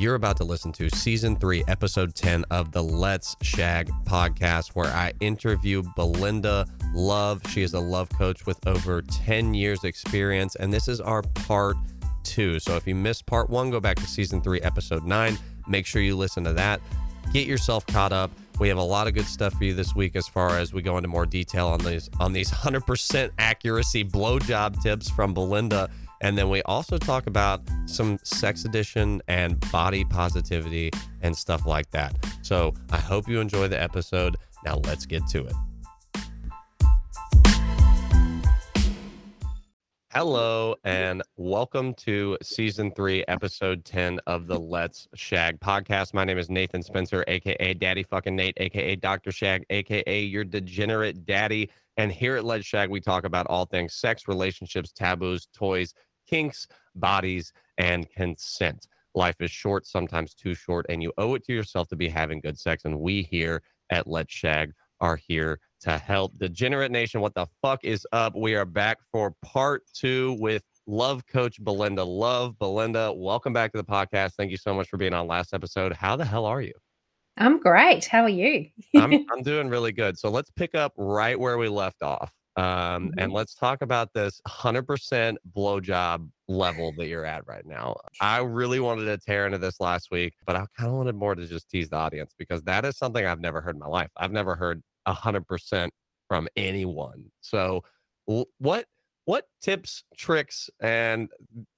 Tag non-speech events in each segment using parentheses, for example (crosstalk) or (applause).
You're about to listen to season three, episode 10 of the Let's Shag podcast, where I interview Belinda Love. She is a love coach with over 10 years' experience, and this is our part two. So if you missed part one, go back to season three, episode nine. Make sure you listen to that. Get yourself caught up. We have a lot of good stuff for you this week as far as we go into more detail on these on these (laughs) 100% accuracy blowjob tips from Belinda. And then we also talk about some sex addiction and body positivity and stuff like that. So I hope you enjoy the episode. Now let's get to it. Hello and welcome to season three, episode 10 of the Let's Shag podcast. My name is Nathan Spencer, aka Daddy fucking Nate, aka Dr. Shag, aka your degenerate daddy. And here at Let's Shag, we talk about all things sex, relationships, taboos, toys, kinks, bodies, and consent. Life is short, sometimes too short, and you owe it to yourself to be having good sex. And we here at Let's Shag are here to help. Degenerate Nation, what the fuck is up? We are back for part two with Love Coach Belinda. Love, Belinda, welcome back to the podcast. Thank you so much for being on last episode. How the hell are you? I'm great. How are you? I'm, (laughs) I'm doing really good. So let's pick up right where we left off. Um, and let's talk about this 100% blowjob level that you're at right now. I really wanted to tear into this last week, but I kind of wanted more to just tease the audience because that is something I've never heard in my life. I've never heard 100% from anyone. So, what what tips, tricks, and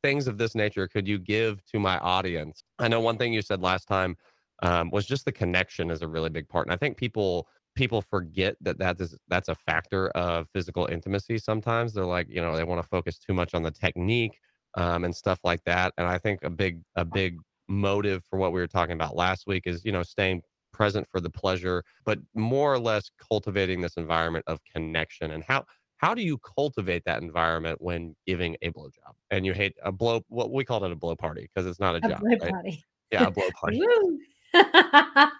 things of this nature could you give to my audience? I know one thing you said last time um, was just the connection is a really big part, and I think people people forget that that is that's a factor of physical intimacy sometimes. They're like you know they want to focus too much on the technique um, and stuff like that and i think a big a big motive for what we were talking about last week is you know staying present for the pleasure but more or less cultivating this environment of connection and how how do you cultivate that environment when giving a blowjob? And you hate a blow what we called it a blow party because it's not a, A job blow right? party. yeah a blow (laughs) party. (laughs)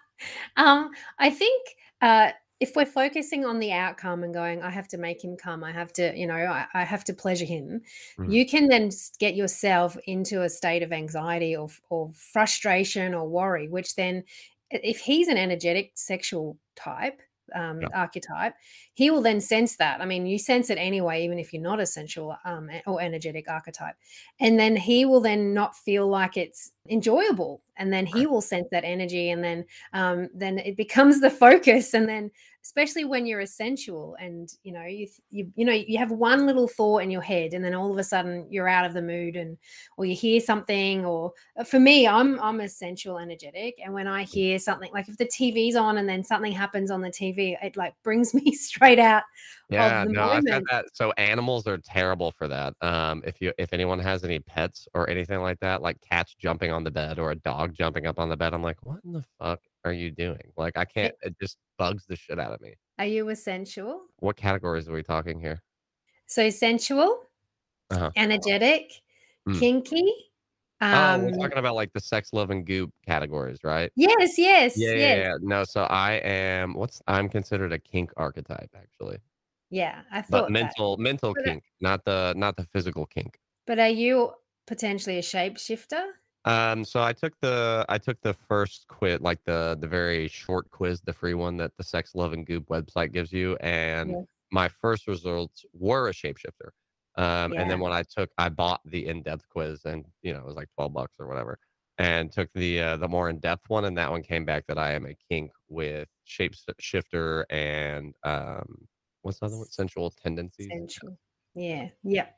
Um, I think uh, if we're focusing on the outcome and going, I have to make him come, I have to, you know, I, I have to pleasure him, Mhm. you can then get yourself into a state of anxiety or, or frustration or worry, which then, if he's an energetic sexual type, um, Yeah. archetype, he will then sense that. I mean, you sense it anyway, even if you're not a sensual um, or energetic archetype and then he will then not feel like it's enjoyable and then he Right. will sense that energy and then um, then it becomes the focus and then especially when you're a sensual and you know you, you you know you have one little thought in your head and then all of a sudden you're out of the mood and or you hear something or uh, for me i'm i'm a sensual energetic and when i hear something like if the tv's on and then something happens on the tv it like brings (laughs) me straight out Yeah, the no, I've got that. So animals are terrible for that. Um, if you if anyone has any pets or anything like that, like cats jumping on the bed or a dog jumping up on the bed, I'm like, what in the fuck are you doing? Like, I can't. It just bugs the shit out of me. are you a sensual What categories are we talking here? so sensual Uh-huh. energetic, Mm. kinky. oh, Um, we're talking about like the sex, love, and goop categories, right? yes, yes, Yeah, yeah, yes. yeah. No, so I am. What's I'm considered a kink archetype actually, Yeah, I but thought that. mental mental But, uh, kink, not the not the physical kink. but are you potentially a shapeshifter? Um, so I took the I took the first quiz, like the the very short quiz, the free one that the Sex Love and Goop website gives you, and Yes. my first results were a shapeshifter. Um, and then when I took, I bought the in depth quiz, and you know it was like twelve bucks or whatever, and took the uh, the more in depth one, and that one came back that I am a kink with shapeshifter and um, what's the other one? Sensual tendencies. Sensual. Yeah, yeah.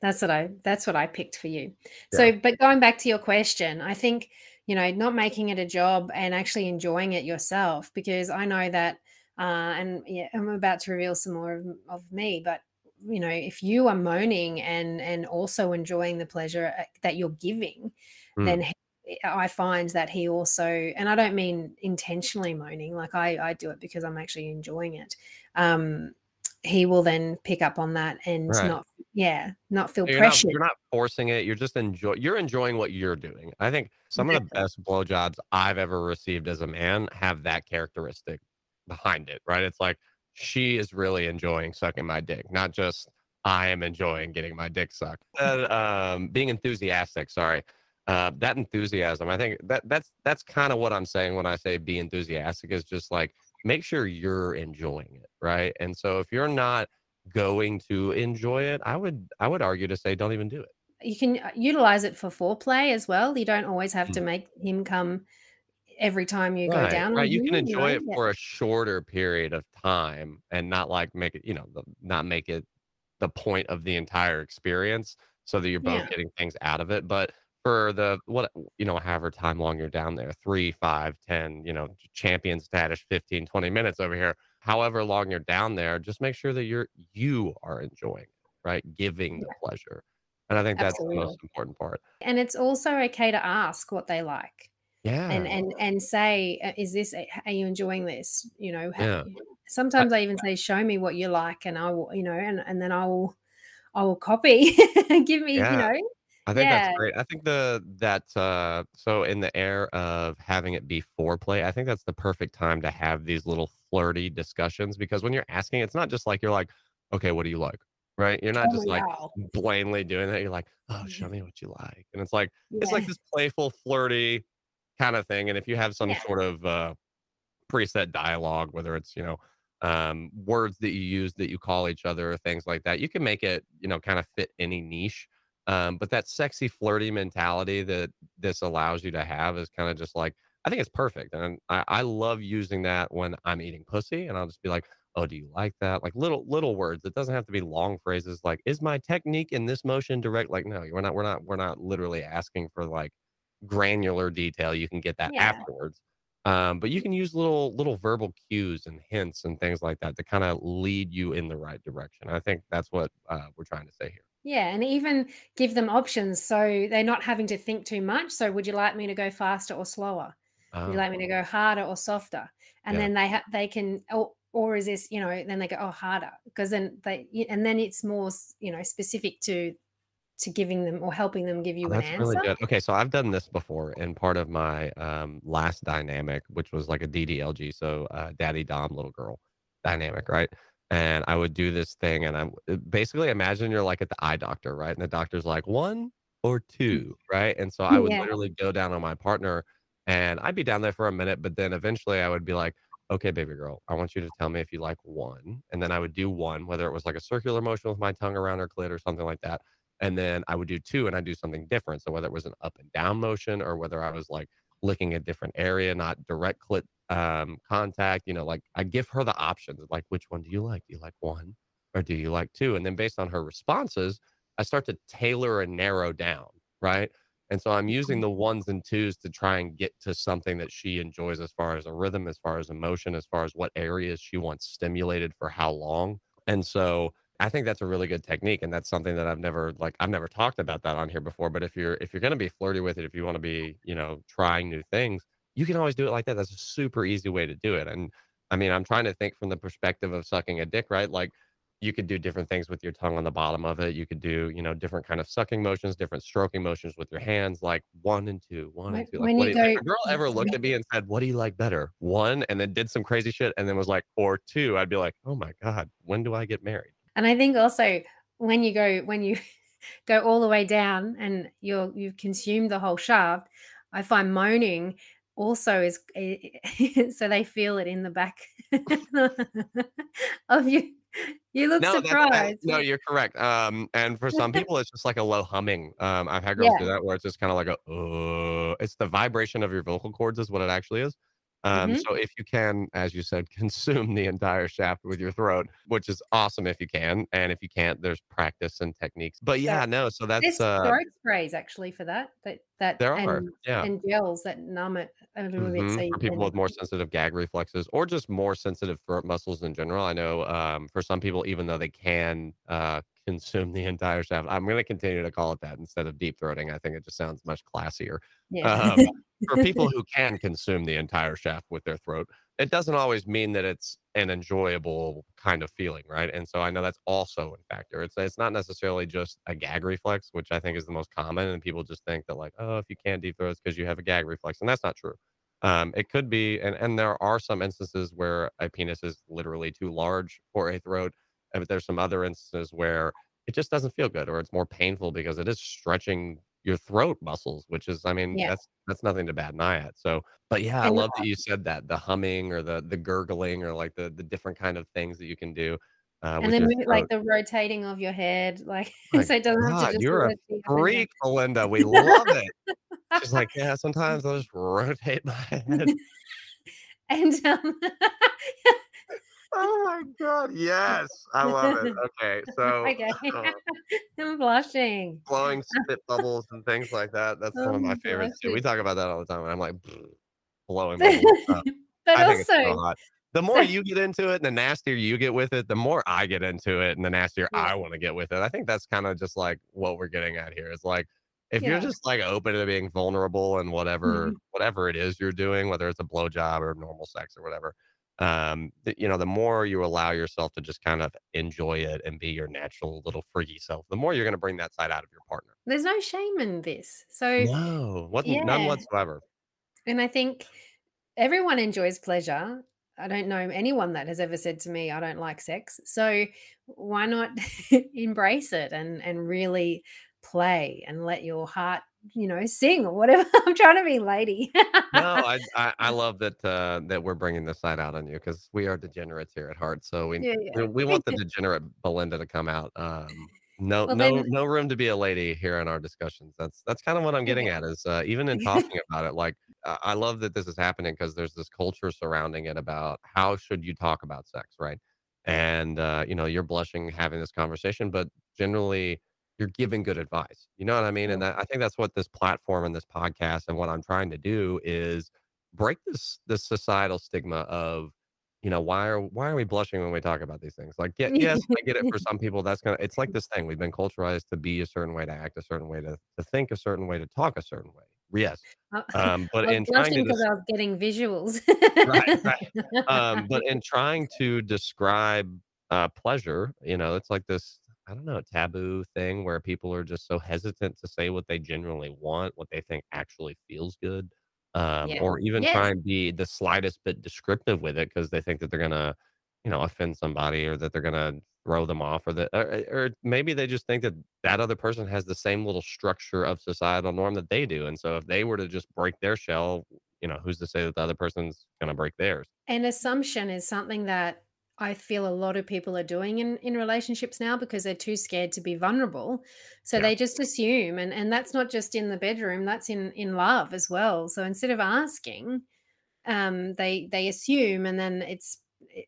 That's what I that's what I picked for you. Yeah. So, but going back to your question, I think, you know, not making it a job and actually enjoying it yourself because I know that uh and yeah, I'm about to reveal some more of, of me, but you know, if you are moaning and and also enjoying the pleasure uh, that you're giving, Mm. then he- I find that he also, and I don't mean intentionally moaning, like I, I do it because I'm actually enjoying it. Um, he will then pick up on that and Right. not, yeah, not feel You're not, pressured. you're not forcing it. You're just enjoy. You're enjoying what you're doing. I think some of the best blowjobs I've ever received as a man have that characteristic behind it. Right? It's like she is really enjoying sucking my dick, not just I am enjoying getting my dick sucked. Uh, um, being enthusiastic. Sorry. uh, that enthusiasm. I think that that's that's kind of what I'm saying when I say be enthusiastic is just like make sure you're enjoying it, right? And so if you're not going to enjoy it, I would I would argue to say don't even do it. You can uh, utilize it for foreplay as well. You don't always have to Mm. make him come every time you go down right. You can enjoy it for a shorter period of time and not like make it, you know, not make it the point of the entire experience so that you're both Yeah. getting things out of it. But for the what you know, however time long you're down there, three, five, ten, you know, champion status, 15, 20 minutes over here, however long you're down there, just make sure that you're you are enjoying it, right? Giving the Yeah, pleasure. And I think that's the most important part. And it's also okay to ask what they like Yeah. and and and say, uh, "Is this are you enjoying this?" You know, Yeah. Sometimes I even say, "Show me what you like," and I will, you know, and and then I will I will copy. (laughs) Give me, you know? I think that's great. I think the that uh so in the air of having it be foreplay, I think that's the perfect time to have these little flirty discussions because when you're asking, it's not just like you're like, okay, what do you like? Right? You're not Oh, just like yeah. doing that. You're like, oh, show Mhm. me what you like. And it's like it's Yeah. like this playful, flirty kind of thing. And if you have some Yeah. sort of uh preset dialogue, whether it's, you know, um, words that you use that you call each other or things like that. You can make it, you know, kind of fit any niche. Um, but that sexy, flirty mentality that this allows you to have is kind of just like, I think it's perfect. And I, I love using that when I'm eating pussy. And I'll just be like, oh, do you like that? Like little, little words. It doesn't have to be long phrases like, is my technique in this motion direct? Like, no, we're not, we're not, we're not literally asking for like granular detail. You can get that Yeah. afterwards um, but you can use little little verbal cues and hints and things like that to kind of lead you in the right direction. I think that's what uh, we're trying to say here. Yeah, and even give them options so they're not having to think too much. So, would you like me to go faster or slower? Would you Oh, like me to go harder or softer? And yeah. then they ha- they can, or, or is this, you know, then they go, oh, harder, because then they, and then it's more, you know, specific to to giving them or helping them give Oh, you an that's really answer. good. Okay, so I've done this before in part of my um, last dynamic, which was like a DDLG, so uh, daddy dom little girl dynamic, right? And I would do this thing, and I'm uh, basically imagine you're like at the eye doctor, right? And the doctor's like one or two, right? And so I would Yeah, literally go down on my partner, and I'd be down there for a minute, but then eventually I would be like, okay, baby girl, I want you to tell me if you like one, and then I would do one, whether it was like a circular motion with my tongue around her clit or something like that and then I would do 2 and I'd do something different. So whether it was an up and down motion or whether I was like licking a different area, not direct clit um, contact, you know, like I give her the options like, which one do you like? Do you like one or do you like two? And then based on her responses, I start to tailor and narrow down, right? And so I'm using Mhm. the ones and twos to try and get to something that she enjoys as far as a rhythm, as far as emotion, as far as what areas she wants stimulated for how long. And so I think that's a really good technique, and that's something that I've never like I've never talked about that on here before. But if you're if you're gonna be flirty with it, if you want to be, you know, trying new things, you can always do it like that. That's a super easy way to do it. And I mean, I'm trying to think from the perspective of sucking a dick, right? Like you could do different things with your tongue on the bottom of it. You could do, you know, different kind of sucking motions, different stroking motions with your hands, like one and two, one and two. Like, when what you do you, if go, a girl ever (laughs) looked at me and said, "What do you like better, one?" and then did some crazy shit, and then was like, "or two, I'd be like, "Oh my god, when do I get married?" and I think also when you go when you (laughs) go all the way down and you're you've consumed the whole shaft, I find moaning also is eh, (laughs) so they feel it in the back (laughs) of you. You look No, that's that surprised. no, you're correct. Um, and for some (laughs) people, it's just like a low humming. Um, I've had girls do that where it's just kind of like a, uh, it's the vibration of your vocal cords is what it actually is. Um, Mhm. so if you can, as you said, (laughs) consume the entire shaft with your throat, which is awesome if you can, and if you can't, there's practice and techniques. But So yeah, no, so that's there's uh, throat sprays actually for that. That that there are, and yeah. and gels that numb it a little bit so Mhm, for people with more sensitive gag reflexes or just more sensitive throat muscles in general. I know, um, for some people, even though they can, uh, consume the entire shaft I'm gonna continue to call it that instead of deep throating. I think it just sounds much classier. yeah. Um, for people who can consume the entire shaft with their throat, it doesn't always mean that it's an enjoyable kind of feeling, right? And so I know that's also a factor. It's it's not necessarily just a gag reflex, which I think is the most common, and people just think that like, oh, if you can't deep throat, it's because you have a gag reflex, and that's not true. Um, it could be, and and there are some instances where a penis is literally too large for a throat, but there's some other instances where it just doesn't feel good, or it's more painful because it is stretching your throat muscles, which is, I mean, Yeah. that's that's nothing to bat an eye at. So, but yeah, I And love that you said that the humming or the the gurgling or like the the different kind of things that you can do uh, And then move like the rotating of your head, like, (laughs) My so it doesn't have to just you're a always be up and down. freak, Belinda. We love it. She's like, (laughs) yeah, sometimes I'll just rotate my (laughs) head. And, um Oh my God. Yes. I love it. (laughs) (laughs) Okay. So, Okay. (laughs) uh, I'm blushing. blowing spit bubbles and things like that. That's one of my favorites too. We talk about that all the time. And I'm like, blowing bubbles. But I think it's so also. The more you get into it and the nastier you get with it, the more I get into it and the nastier Yeah. I want to get with it. I think that's kind of just like what we're getting at here. Is like if you're just like open to being vulnerable and whatever Mhm. whatever it is you're doing, whether it's a blowjob or normal sex or whatever, um, you know, the more you allow yourself to just kind of enjoy it and be your natural little freaky self, the more you're going to bring that side out of your partner. There's no shame in this. So, No, what, none whatsoever. And I think everyone enjoys pleasure. I don't know anyone that has ever said to me, I don't like sex. So why not (laughs) embrace it and and really play and let your heart, you know, sing or whatever. (laughs) I'm trying to be lady. No, (laughs) I, I I love that uh, that we're bringing this side out on you because we are degenerates here at heart. So we Yeah, we, yeah. we (laughs) want the degenerate Belinda to come out. Um, no Well, no then no room to be a lady here in our discussions. That's that's kind of what I'm getting yeah. at is uh, even in talking about it. Like I love that this is happening because there's this culture surrounding it about how should you talk about sex, right? And uh, you know you're blushing having this conversation, but generally you're giving good advice. You know what I mean? And that, I think that's what this platform and this podcast and what I'm trying to do is break this this societal stigma of you know why are why are we blushing when we talk about these things like yeah, yes i get it for (laughs) some people that's gonna it's like this thing we've been culturalized to be a certain way to act a certain way to, to think a certain way to talk a certain way yes I um (laughs) but in trying to blushing because dis- I was getting visuals. right right (laughs) um but in trying to describe uh pleasure you know it's like this i don't know taboo thing where people are just so hesitant to say what they genuinely want what they think actually feels good um Yeah. or even try and be the slightest bit descriptive with it because they think that they're gonna you know offend somebody or that they're gonna throw them off or that or, or maybe they just think that that other person has the same little structure of societal norm that they do and so if they were to just break their shell you know who's to say that the other person's gonna break theirs An assumption is something that I feel a lot of people are doing in, in relationships now because they're too scared to be vulnerable. So Yeah. they just assume and, and that's not just in the bedroom, that's in in love as well. So instead of asking, um, they they assume and then it's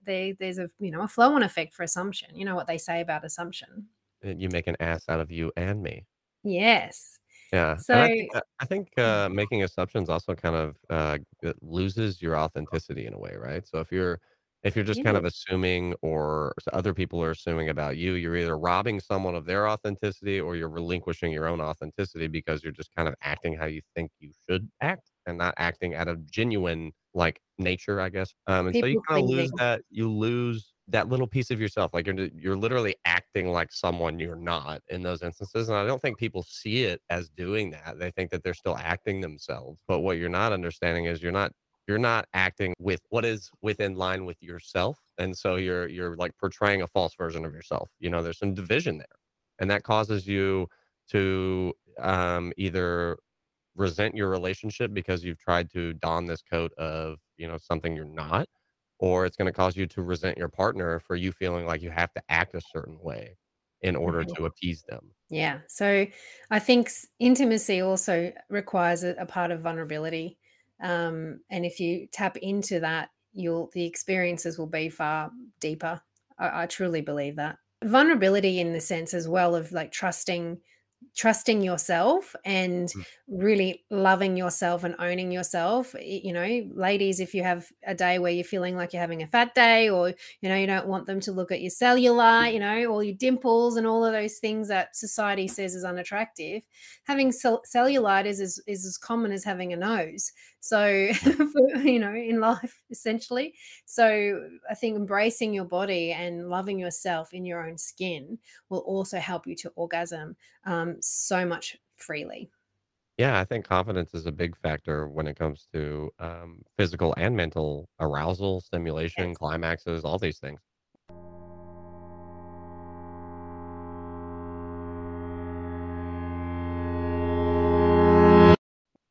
they there's a you know a flow on effect for assumption. You know what they say about assumption. You make an ass out of you and me. Yes. Yeah, and I So think I think, uh, making assumptions also kind of, uh, loses your authenticity in a way, right? So if you're if you're just kind yeah. of assuming or other people are assuming about you, you're either robbing someone of their authenticity or you're relinquishing your own authenticity because you're just kind of acting how you think you should act and not acting out of genuine, like, nature, I guess. Um, and so you People kinda lose pleasing. that you lose that little piece of yourself, like, you're you're literally acting like someone you're not in those instances, and I don't think people see it as doing that. They think that they're still acting themselves, but what you're not understanding is you're not you're not acting with what is within line with yourself, and so you're you're, like, portraying a false version of yourself, you know, there's some division there, and that causes you to, um, either resent your relationship because you've tried to don this coat of, you know, something you're not, or it's gonna cause you to resent your partner for you feeling like you have to act a certain way in order Mhm. to appease them. Yeah. So I think intimacy also requires a, a part of vulnerability. Um, and if you tap into that, you'll the experiences will be far deeper. I, I truly believe that. Vulnerability in the sense as well of like trusting trusting yourself and Mm. really loving yourself and owning yourself you know ladies if you have a day where you're feeling like you're having a fat day or you know you don't want them to look at your cellulite you know all your dimples and all of those things that society says is unattractive having cell- cellulite is, is is as common as having a nose so (laughs) you know in life essentially so i think embracing your body and loving yourself in your own skin will also help you to orgasm um, so much freely. Yeah, I think confidence is a big factor when it comes to, um, physical and mental arousal, stimulation, Yes. climaxes, all these things.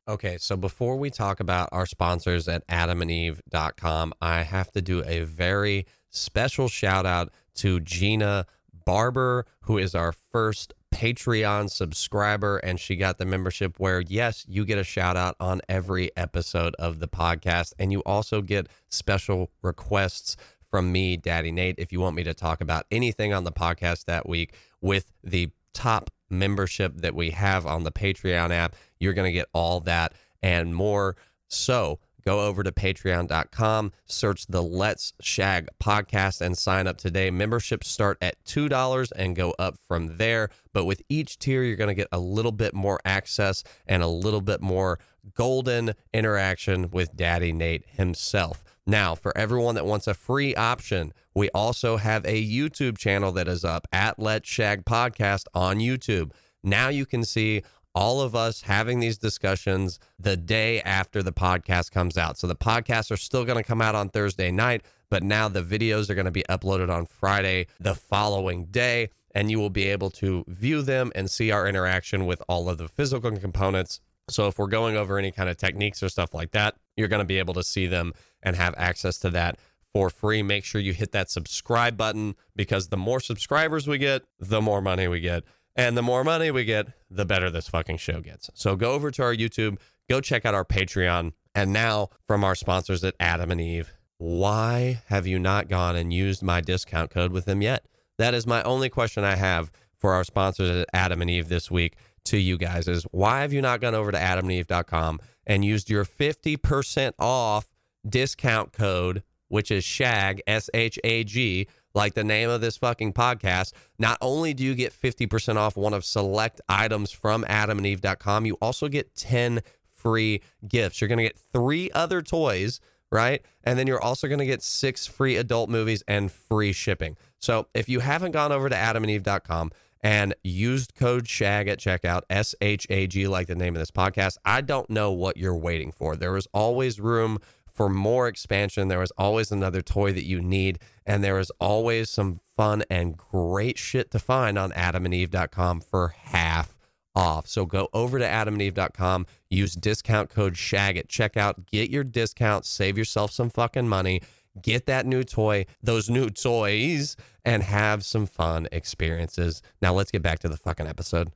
Okay, so before we talk about our sponsors at adamandeve.com, I have to do a very special shout out to Gina Barber, who is our first Patreon subscriber, and she got the membership where, yes, you get a shout out on every episode of the podcast, and you also get special requests from me, Daddy Nate, if you want me to talk about anything on the podcast that week with the top membership that we have on the Patreon app. You're going to get all that and more. So go over to patreon.com, search the Let's Shag podcast, and sign up today. Memberships start at $2 and go up from there. But with each tier, you're going to get a little bit more access and a little bit more golden interaction with Daddy Nate himself. Now, for everyone that wants a free option, we also have a YouTube channel that is up at Let's Shag Podcast on YouTube. Now you can see all of us having these discussions the day after the podcast comes out. So the podcasts are still going to come out on Thursday night, but now the videos are going to be uploaded on Friday the following day, and you will be able to view them and see our interaction with all of the physical components. So if we're going over any kind of techniques or stuff like that, you're going to be able to see them and have access to that for free. Make sure you hit that subscribe button because the more subscribers we get, the more money we get. And the more money we get, the better this fucking show gets. So go over to our YouTube, go check out our Patreon. And now from our sponsors at Adam and Eve, why have you not gone and used my discount code with them yet? That is my only question I have for our sponsors at Adam and Eve this week to you guys is why have you not gone over to adamandeve.com and used your 50% off discount code, which is SHAG, S H A G, like the name of this fucking podcast, not only do you get 50% off one of select items from adamandeve.com, you also get 10 free gifts. You're going to get three other toys, right? And then you're also going to get six free adult movies and free shipping. So if you haven't gone over to adamandeve.com and used code SHAG at checkout, S H A G, like the name of this podcast, I don't know what you're waiting for. There is always room for more expansion. There is always another toy that you need, and there is always some fun and great shit to find on adamandeve.com for half off. So go over to adamandeve.com, use discount code SHAG at checkout, get your discount, save yourself some fucking money, get that new toy, those new toys, and have some fun experiences. Now let's get back to the fucking episode.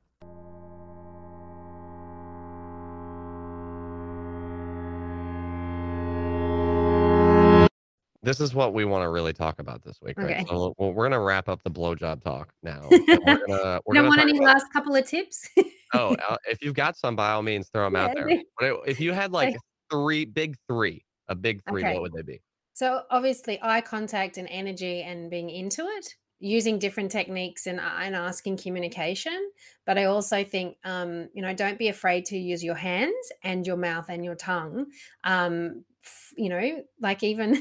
this is what we want to really talk about this week, right? Okay. So well, we're gonna wrap up the blowjob talk now. (laughs) We're gonna, we're don't want any about- last couple of tips? oh, (laughs) uh, if you've got some, by all means, throw them out there. But if you had like three, big three, a big three, Okay. what would they be? So obviously, eye contact and energy and being into it, using different techniques and uh, and asking communication. But I also think, um, you know, don't be afraid to use your hands and your mouth and your tongue. Um, you know, like even,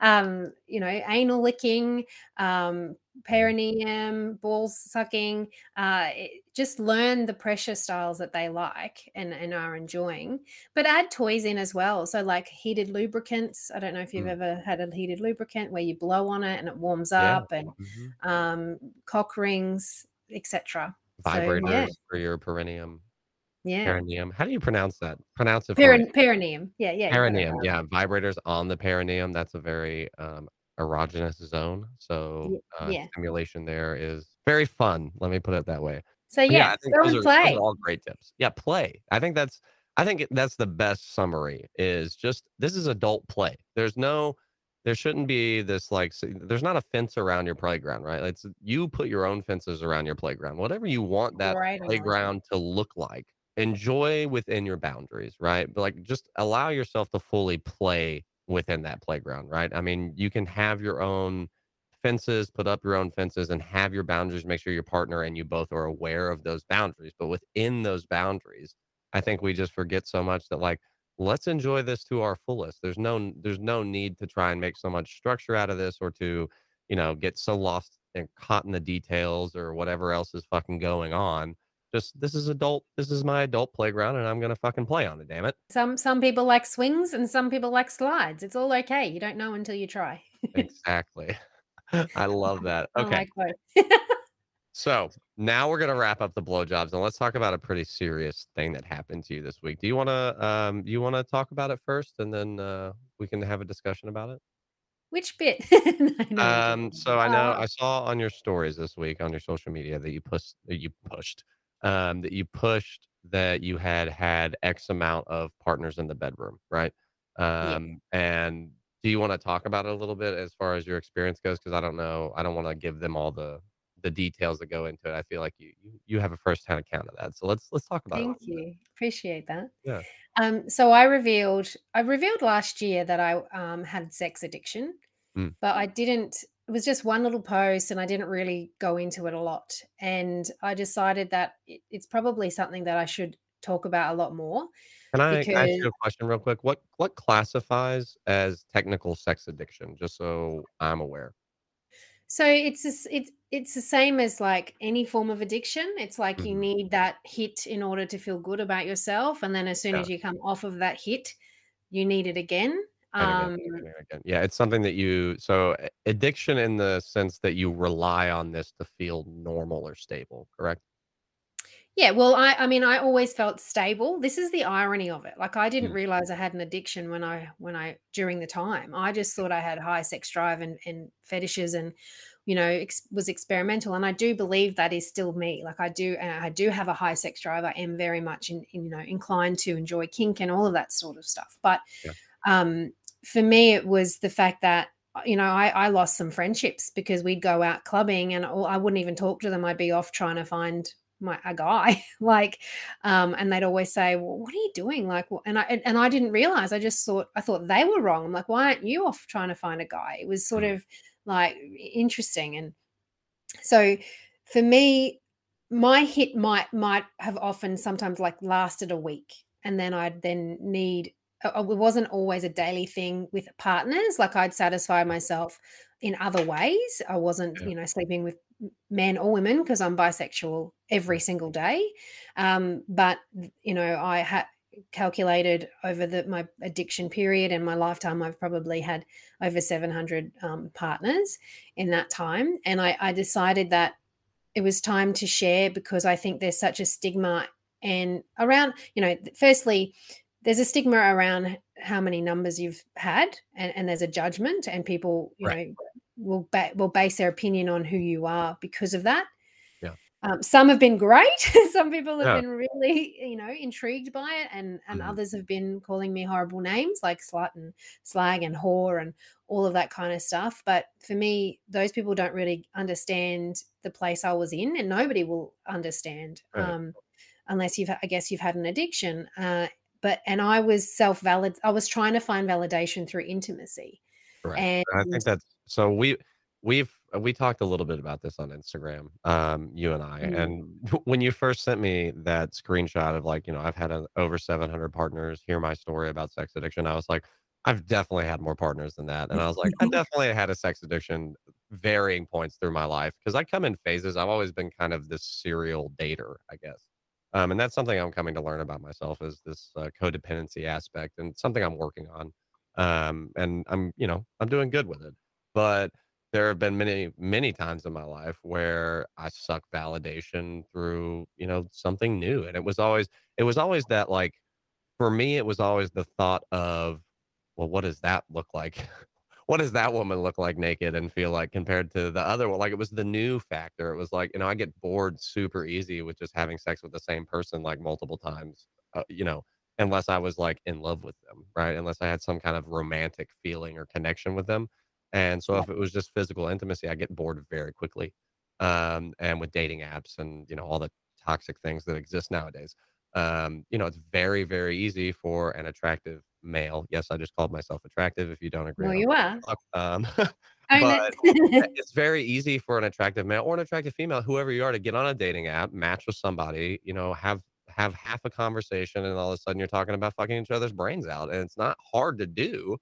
um, you know, anal licking, um, perineum, balls sucking. Uh, it- just learn the pressure styles that they like and and are enjoying but add toys in as well. So like heated lubricants. I don't know if you've Mm. ever had a heated lubricant where you blow on it and it warms Yeah. up, and Mhm. um, cock rings, etc. So, Vibrators yeah, for your perineum. Yeah, Perineum. How do you pronounce that? Pronounce it me. Perineum. Yeah, yeah, you got it Perineum. Yeah, vibrators on the perineum. That's a very um, erogenous zone. So uh, yeah. stimulation there is very fun. Let me put it that way. So But yeah, I think go those and play. are all great tips. Yeah, play. I think that's I think that's the best summary is just this is adult play. There's no there shouldn't be this like there's not a fence around your playground, right? It's you put your own fences around your playground. Whatever you want that analogy. playground to look like. Enjoy within your boundaries, right? But like just allow yourself to fully play within that playground, right? I mean, you can have your own fences, put up your own fences and have your boundaries, make sure your partner and you both are aware of those boundaries. But within those boundaries, I think we just forget so much that like let's enjoy this to our fullest. There's no there's no need to try and make so much structure out of this or to, you know, get so lost and caught in the details or whatever else is fucking going on. Just this is adult this is my adult playground and I'm gonna fucking play on it, damn it. Some some people like swings and some people like slides. It's all okay. You don't know until you try. Exactly. (laughs) I love (laughs) that. Okay. both. (laughs) So now we're gonna wrap up the blowjobs and let's talk about a pretty serious thing that happened to you this week. Do you wanna um you wanna talk about it first and then uh we can have a discussion about it? Which bit? Um, so I know I saw on your stories this week on your social media that you pushed that you pushed um that you pushed that you had had X amount of partners in the bedroom, right? yeah. Um, and do you want to talk about it a little bit as far as your experience goes? Because I don't know, I don't want to give them all the the details that go into it. I feel like you you, you have a first hand account of that. So let's let's talk about it Thank you. Appreciate that. Yeah. Um, so I revealed I revealed last year that I um, had sex addiction, Mm. but I didn't. It was just one little post, and I didn't really go into it a lot. And I decided that it, it's probably something that I should talk about a lot more Can I ask you a question real quick? What what classifies as technical sex addiction? Just so I'm aware. So it's this it's it's the same as like any form of addiction. It's like you Mhm. need that hit in order to feel good about yourself, and then as soon Yeah. as you come off of that hit, you need it again. Again, Um, again, again. Yeah, it's something that you so addiction in the sense that you rely on this to feel normal or stable, correct? yeah, well, I I mean, I always felt stable. This is the irony of it. Like I didn't Mm, realize I had an addiction when I when I during the time. I just thought I had high sex drive and and fetishes and you know ex- was experimental and i do believe that is still me like i do and i do have a high sex drive i am very much in, in, you know inclined to enjoy kink and all of that sort of stuff but yeah, um for me it was the fact that uh, you know I, I lost some friendships because we'd go out clubbing and i wouldn't even talk to them. I'd be off trying to find my a guy (laughs) like um and they'd always say well what are you doing? Like and i and, i didn't realize. I just thought i thought they were wrong. I'm like why aren't you off trying to find a guy? It was sort mhm, of like interesting. And so for me my hit might might have often sometimes like lasted a week and then i'd then need it wasn't always a daily thing with partners like i'd satisfy myself in other ways. I wasn't yeah, you know sleeping with men or women because i'm bisexual every single day. Um, but you know i had calculated over the my addiction period and my lifetime i've probably had over 700 um, partners in that time. And I, I decided that it was time to share because I think there's such a stigma and around, you know, firstly, there's a stigma around how many numbers you've had, and, and there's a judgment, and people, you right, know, will ba- will base their opinion on who you are because of that. yeah, Um, some have been great. (laughs) some people have yeah, been really, you know, intrigued by it, and and mhm, others have been calling me horrible names like slut and slag and whore and all of that kind of stuff. But for me, those people don't really understand the place I was in, and nobody will understand right, um, unless you've, I guess, you've had an addiction. Uh, but and I was self valid. I was trying to find validation through intimacy, Right. and I think that's so we we've uh, we talked a little bit about this on Instagram, um, you and I, mm, and (laughs) when you first sent me that screenshot of like, you know, I've had a, over 700 partners hear my story about sex addiction, I was like, I've definitely had more partners than that. And I was like, I (laughs) definitely had a sex addiction varying points through my life because I come in phases. I've always been kind of this serial dater, I guess. Um, and that's something I'm coming to learn about myself is this uh, codependency aspect and something I'm working on. Um, and I'm, you know, I'm doing good with it. But there have been many, many times in my life where I suck validation through, you know, something new. And it was always, it was always that like, for me, it was always the thought of, well, what does that look like? (laughs) what does that woman look like naked and feel like compared to the other one? Like it was the new factor. It was like, you know, I get bored super easy with just having sex with the same person like multiple times, uh, you know, unless I was like in love with them, right? Unless I had some kind of romantic feeling or connection with them. And so yeah, if it was just physical intimacy, I get bored very quickly. Um, and with dating apps and, you know, all the toxic things that exist nowadays um, you know, it's very, very easy for an attractive male. Yes, I just called myself attractive. If you don't agree, well, you are. Um, (laughs) but it's very easy for an attractive male or an attractive female, whoever you are, to get on a dating app, match with somebody, you know, have have half a conversation, and all of a sudden you're talking about fucking each other's brains out, and it's not hard to do.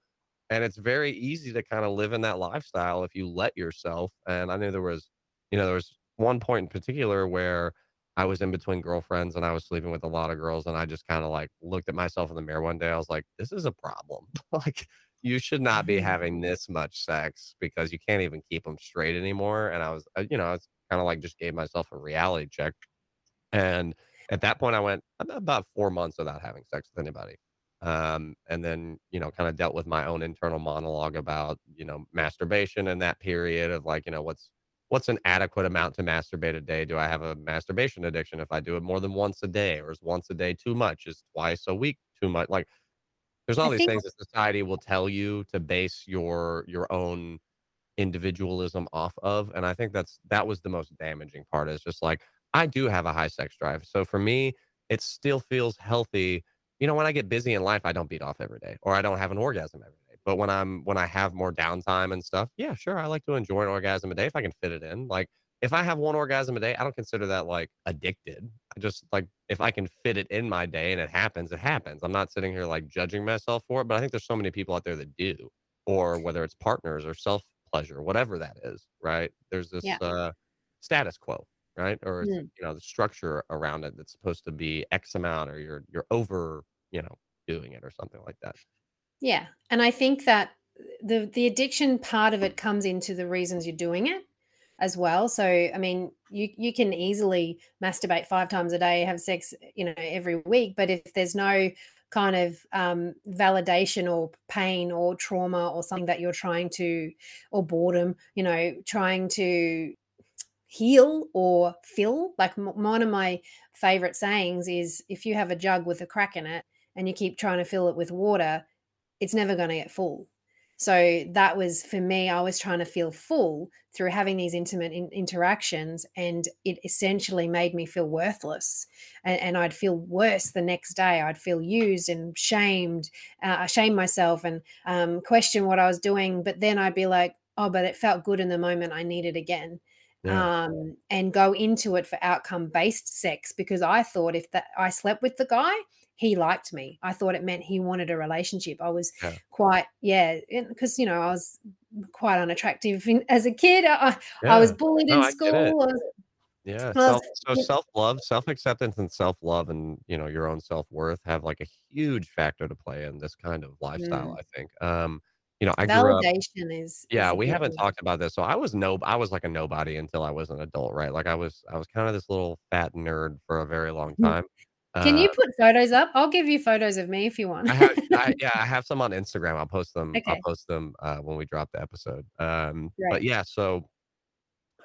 And it's very easy to kind of live in that lifestyle if you let yourself. And I knew there was, you know, there was one point in particular where I was in between girlfriends and I was sleeping with a lot of girls. And I just kind of like looked at myself in the mirror one day. I was like, this is a problem. (laughs) like, you should not be having this much sex because you can't even keep them straight anymore. And I was, uh, you know, I was kind of like just gave myself a reality check. And at that point, I went about four months without having sex with anybody. Um, and then, you know, kind of dealt with my own internal monologue about, you know, masturbation in that period of like, you know, what's what's an adequate amount to masturbate a day? Do I have a masturbation addiction if I do it more than once a day, or is once a day too much? Is twice a week too much? Like, there's all I these things that society will tell you to base your your own individualism off of, and I think that's that was the most damaging part. Is just like I do have a high sex drive, so for me, it still feels healthy. You know, when I get busy in life, I don't beat off every day, or I don't have an orgasm every day. But when I'm when I have more downtime and stuff, yeah, sure, I like to enjoy an orgasm a day if I can fit it in. Like if I have one orgasm a day, I don't consider that like addicted. I just like if I can fit it in my day and it happens, it happens. I'm not sitting here like judging myself for it, but I think there's so many people out there that do, or whether it's partners or self pleasure, whatever that is, right? There's this yeah. uh, status quo, right? Or it's, Mm. you know, the structure around it that's supposed to be X amount, or you're you're over, you know, doing it or something like that. Yeah, and I think that the the addiction part of it comes into the reasons you're doing it as well. So, I mean, you you can easily masturbate 5 times a day, have sex, you know, every week, but if there's no kind of um, validation or pain or trauma or something that you're trying to or boredom, you know, trying to heal or fill, like m- one of my favorite sayings is if you have a jug with a crack in it and you keep trying to fill it with water, it's never going to get full. So that was for me, I was trying to feel full through having these intimate in- interactions, and it essentially made me feel worthless. And, and I'd feel worse the next day. I'd feel used and shamed, uh, shame myself and um, question what I was doing. But then I'd be like, oh, but it felt good in the moment. I need it again Yeah, um, and go into it for outcome based sex because I thought if that I slept with the guy, he liked me. I thought it meant he wanted a relationship. I was yeah, quite yeah, because you know I was quite unattractive in, as a kid. I, I I was bullied No, in I school. Yeah, self so self-love, self-acceptance and self-love and, you know, your own self-worth have, like, a huge factor to play in this kind of lifestyle, mm, I think. Um, you know, I grew up validation is is yeah, a we haven't one. talked about this. So I was no I was like a nobody until I was an adult, right? Like, I was I was kinda this little fat nerd for a very long (laughs) time. Can Uh, you put photos up? I'll give you photos of me if you want. I have I (laughs) yeah, I have some on Instagram. I'll post them Okay. I'll post them, uh, when we drop the episode. Um, but yeah, so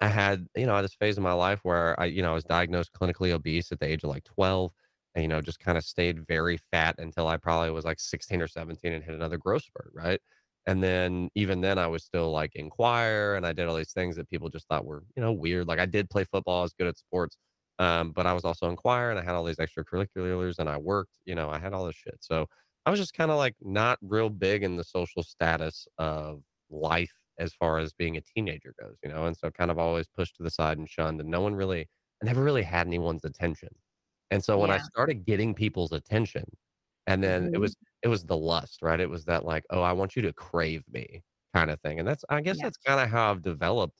I had, you know, this phase of my life where I, you know, I was diagnosed clinically obese at the age of like 12 and, you know, just kind of stayed very fat until I probably was like 16 or 17 and hit another growth spurt. Right. And then even then I was still like in choir and I did all these things that people just thought were, you know, weird. Like I did play football, I was good at sports. Um, but I was also in choir and I had all these extracurriculars and I worked, you know, I had all this shit. So I was just kind of like not real big in the social status of life as far as being a teenager goes, you know, and so kind of always pushed to the side and shunned, and no one really, I never really had anyone's attention. And so when I started getting people's attention, and then it hmm was it was the lust, right? It was that like, oh, I want you to crave me kind of thing, and that's I guess Yeah. that's kind of how I've developed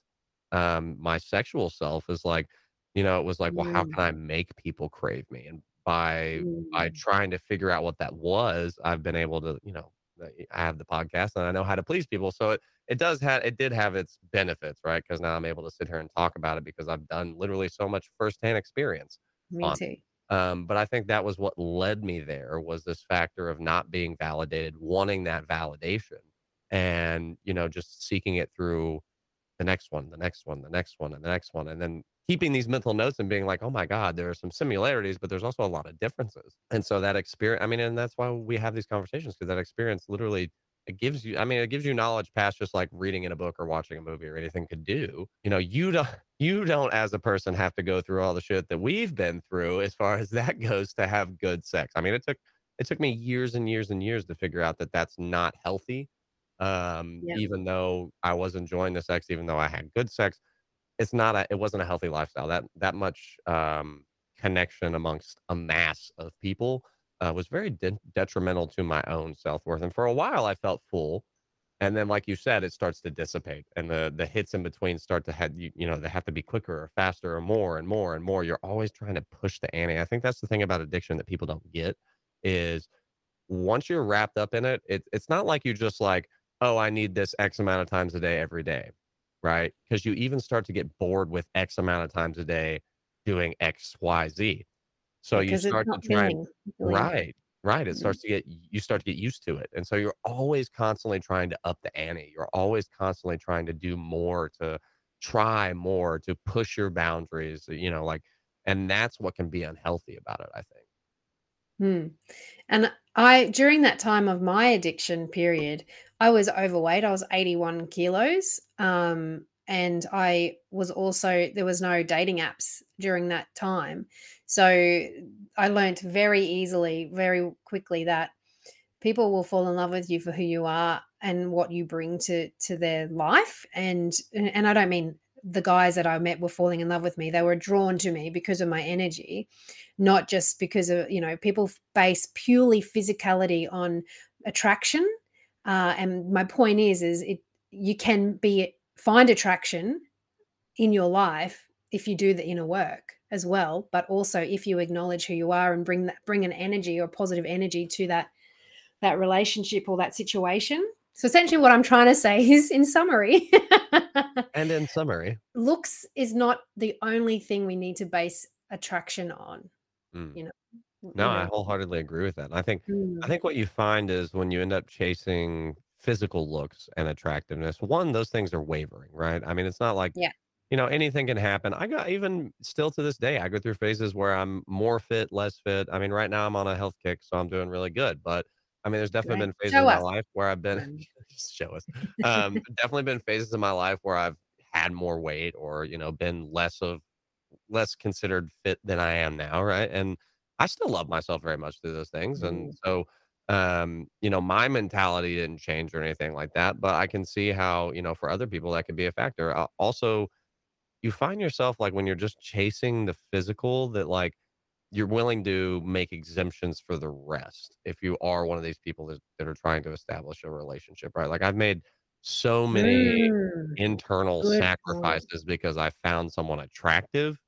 um, my sexual self is like, you know, it was like, well, how Mm, can I make people crave me? And by by mm. trying to figure out what that was, I've been able to, you know, uh, I have the podcast and I know how to please people. So it it does have it did have its benefits, right? Because now I'm able to sit here and talk about it because I've done literally so much firsthand experience Me on too. Um, but I think that was what led me there was this factor of not being validated, wanting that validation, and you know, just seeking it through the next one, the next one, the next one, and the next one, and then keeping these mental notes and being like, "Oh my god, there are some similarities, but there's also a lot of differences." And so that experience, I mean, and that's why we have these conversations because that experience literally it gives you, I mean, it gives you knowledge past just like reading in a book or watching a movie or anything could do. You know, you don't, (laughs) you don't as a person have to go through all the shit that we've been through as far as that (laughs) goes to have good sex. I mean, it took it took me years and years and years to figure out that that's not healthy um, Yeah. even though I was enjoying the sex, even though I had good sex, it's not a it wasn't a healthy lifestyle. That that much um, connection amongst a mass of people uh, was very de- detrimental to my own self worth. And for a while, I felt full, and then, like you said, it starts to dissipate, and the the hits in between start to have you you know they have to be quicker or faster or more and more and more. You're always trying to push the ante. I think that's the thing about addiction that people don't get is once you're wrapped up in it, it it's not like you just like, "Oh, I need this X amount of times a day every day." Right? Because you even start to get bored with X amount of times a day doing X, Y, Z. So you because start to try and right, right. It Mm. starts to get you start to get used to it. And so you're always constantly trying to up the ante. You're always constantly trying to do more, to try more, to push your boundaries, you know, like and that's what can be unhealthy about it, I think. Hmm. And I, during that time of my addiction period, I was overweight. I was 81 kilos. Um, and I was also, there was no dating apps during that time. So I learnt very easily, very quickly that people will fall in love with you for who you are and what you bring to to their life and and I don't mean the guys that I met were falling in love with me they were drawn to me because of my energy not just because of you know people base purely physicality on attraction uh, and my point is is it you can be find attraction in your life if you do the inner work as well but also if you acknowledge who you are and bring that bring an energy or positive energy to that that relationship or that situation. So essentially what i'm trying to say (laughs) is in summary And in summary, looks is not the only thing we need to base attraction on mm, you know no, I wholeheartedly agree with that. And I think I mm, think what you find is when you end up chasing physical looks and attractiveness, one, those things are wavering, right? I mean, it's not like, yeah you know, anything can happen. I got even still to this day, I go through phases where I'm more fit, less fit. I mean, right now I'm on a health kick, so I'm doing really good. But I mean, there's definitely great been phases show in my us life where I've been, (laughs) show us, um, definitely been phases in my life where I've had more weight or, you know, been less of less considered fit than I am now, right? And I still love myself very much through those things. And mm, so, um, you know, my mentality didn't change or anything like that, but I can see how, you know, for other people that could be a factor. Uh, also, you find yourself like when you're just chasing the physical that like you're willing to make exemptions for the rest if you are one of these people that, that are trying to establish a relationship, right? Like I've made so many mm, internal good sacrifices because I found someone attractive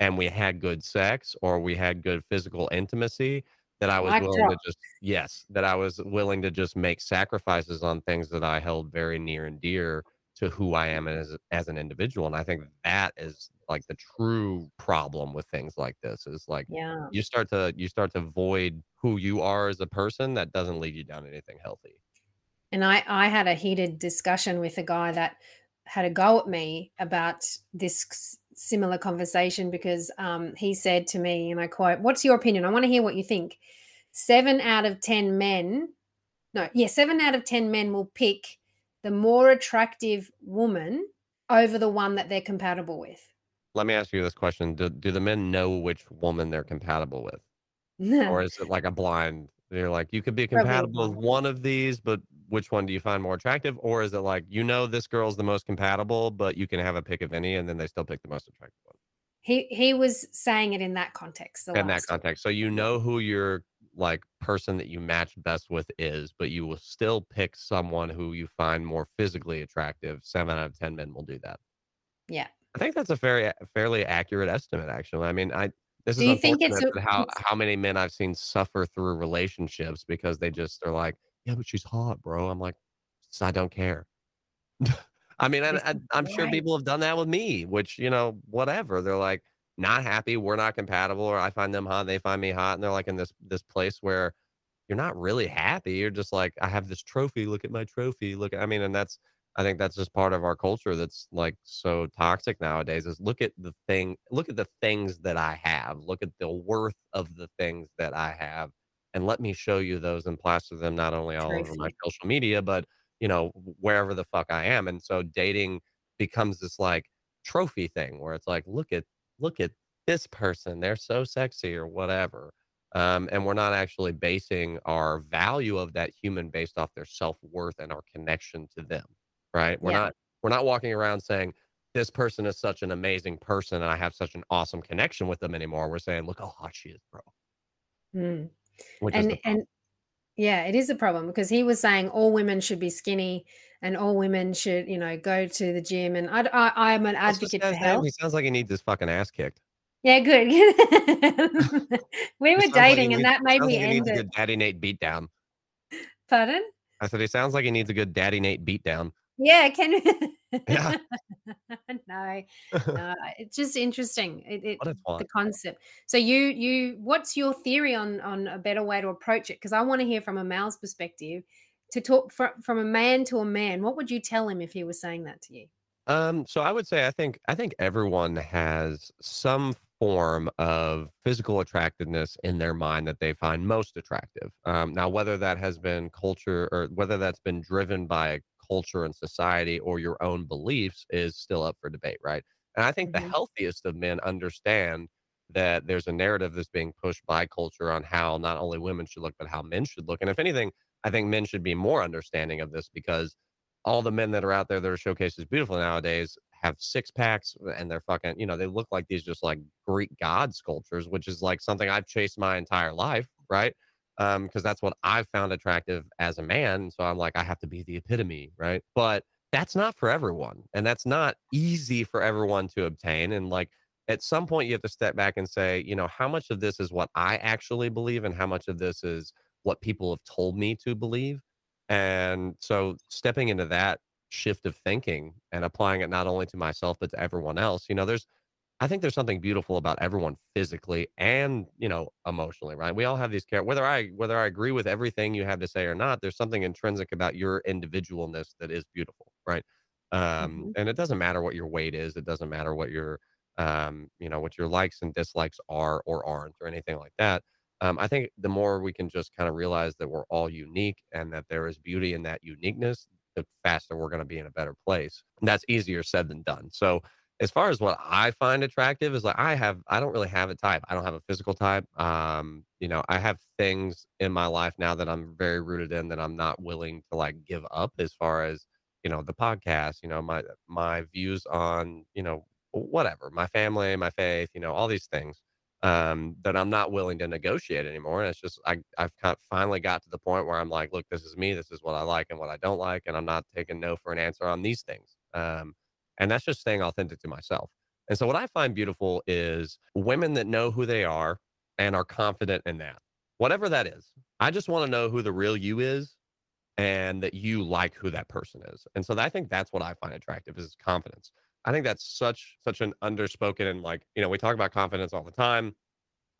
and we had good sex or we had good physical intimacy that I was mic willing drop to just yes, that I was willing to just make sacrifices on things that I held very near and dear to who I am as as an individual. And I think that is like the true problem with things like this is like yeah you start to you start to void who you are as a person that doesn't lead you down anything healthy. And I I had a heated discussion with a guy that had a go at me about this similar conversation because um, he said to me, and I quote, "What's your opinion? I want to hear what you think." Seven out of ten men, no, yeah, seven out of ten men will pick the more attractive woman over the one that they're compatible with. Let me ask you this question. Do do the men know which woman they're compatible with? (laughs) Or is it like a blind you're like, "You could be Probably compatible with one of these, but which one do you find more attractive?" Or is it like, you know this girl's the most compatible, but you can have a pick of any, and then they still pick the most attractive one? He he was saying it in that context. The In that context. So you know who your, like, person that you match best with is, but you will still pick someone who you find more physically attractive. 7 out of 10 men will do that. Yeah. I think that's a very fairly accurate estimate, actually. I mean, I this Do is you think it's how how many men I've seen suffer through relationships because they just are like, "Yeah, but she's hot, bro." I'm like, I don't care." (laughs) I mean, this I'm sure people have done that with me, which, you know, whatever. They're like, not happy, we're not compatible, or I find them hot, they find me hot, and they're like in this this place where you're not really happy. You're just like, I have this trophy. Look at my trophy. Look, I mean, and that's, I think that's just part of our culture that's like so toxic nowadays is look at the thing, look at the things that I have, look at the worth of the things that I have, and let me show you those and plaster them not only all over my social media, but, you know, wherever the fuck I am. And so dating becomes this like trophy thing where it's like, look at, look at this person. They're so sexy or whatever um, and we're not actually basing our value of that human based off their self-worth and our connection to them right we're Yeah. not we're not walking around saying this person is such an amazing person and i have such an awesome connection with them anymore we're saying look how hot she is bro Mm. Which And and yeah, it is a problem because he was saying all women should be skinny and all women should, you know, go to the gym. And I, I, I'm an advocate for health. he sounds like he needs his fucking ass kicked Yeah, good. (laughs) we were sounds like dating, and needs that made me like end needs a it. good daddy nate beatdown Pardon? i said he sounds like he needs a good daddy nate beatdown Yeah, can Yeah. (laughs) No, (laughs) no, it's just interesting, it it the concept. So you you what's your theory on on a better way to approach it? Because I wanna hear from a male's perspective. To talk fro from a man to a man, what would you tell him if he was saying that to you? Um, so I would say I think I think everyone has some form of physical attractiveness in their mind that they find most attractive. Um, now whether that has been culture or whether that's been driven by culture and society or your own beliefs is still up for debate, right? And I think the Mhm. healthiest of men understand that there's a narrative that's being pushed by culture on how not only women should look, but how men should look. And if anything, I think men should be more understanding of this because all the men that are out there that are showcased as beautiful nowadays have six packs and they're fucking, you know, they look like these just like Greek god sculptures, which is like something I've chased my entire life, right? Um, 'cause that's what I found attractive as a man. So I'm like, I have to be the epitome, right? But that's not for everyone, and that's not easy for everyone to obtain. And like at some point you have to step back and say, you know, how much of this is what I actually believe and how much of this is what people have told me to believe? And so stepping into that shift of thinking and applying it not only to myself, but to everyone else, you know, there's I think there's something beautiful about everyone physically and, you know, emotionally, right? We all have these care whether I whether I agree with everything you have to say or not, there's something intrinsic about your individualness that is beautiful, right? Um, Mhm. and it doesn't matter what your weight is, it doesn't matter what your, um, you know, what your likes and dislikes are or aren't or anything like that. Um, I think the more we can just kinda realize that we're all unique and that there is beauty in that uniqueness, the faster we're gonna be in a better place. And that's easier said than done. So as far as what I find attractive is like I have I don't really have a type. I don't have a physical type. Um, you know, I have things in my life now that I'm very rooted in that I'm not willing to like give up as far as, you know, the podcast, you know, my my views on, you know, whatever, my family, my faith, you know, all these things, um, that I'm not willing to negotiate anymore. And it's just I I've kind of finally got to the point where I'm like, look, this is me. This is what I like and what I don't like, and I'm not taking no for an answer on these things. Um, and that's just staying authentic to myself. And so what I find beautiful is women that know who they are and are confident in that. Whatever that is. I just wanna know who the real you is and that you like who that person is. And so I think that's what I find attractive is confidence. I think that's such such an underspoken and like, you know, we talk about confidence all the time,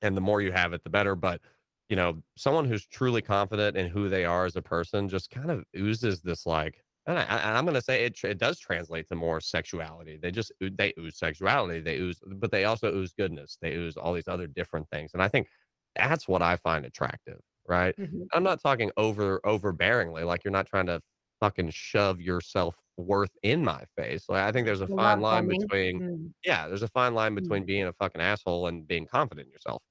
and the more you have it, the better. But, you know, someone who's truly confident in who they are as a person just kind of oozes this like and I I I'm gonna say it it does translate to more sexuality. They just they ooze sexuality, they ooze but they also ooze goodness. They ooze all these other different things. And I think that's what I find attractive, right? Mhm. I'm not talking over overbearingly, like, you're not trying to fucking shove your self-worth in my face. Like, I think there's a fine line between Mm. yeah, there's a fine line between being a fucking asshole and being confident in yourself.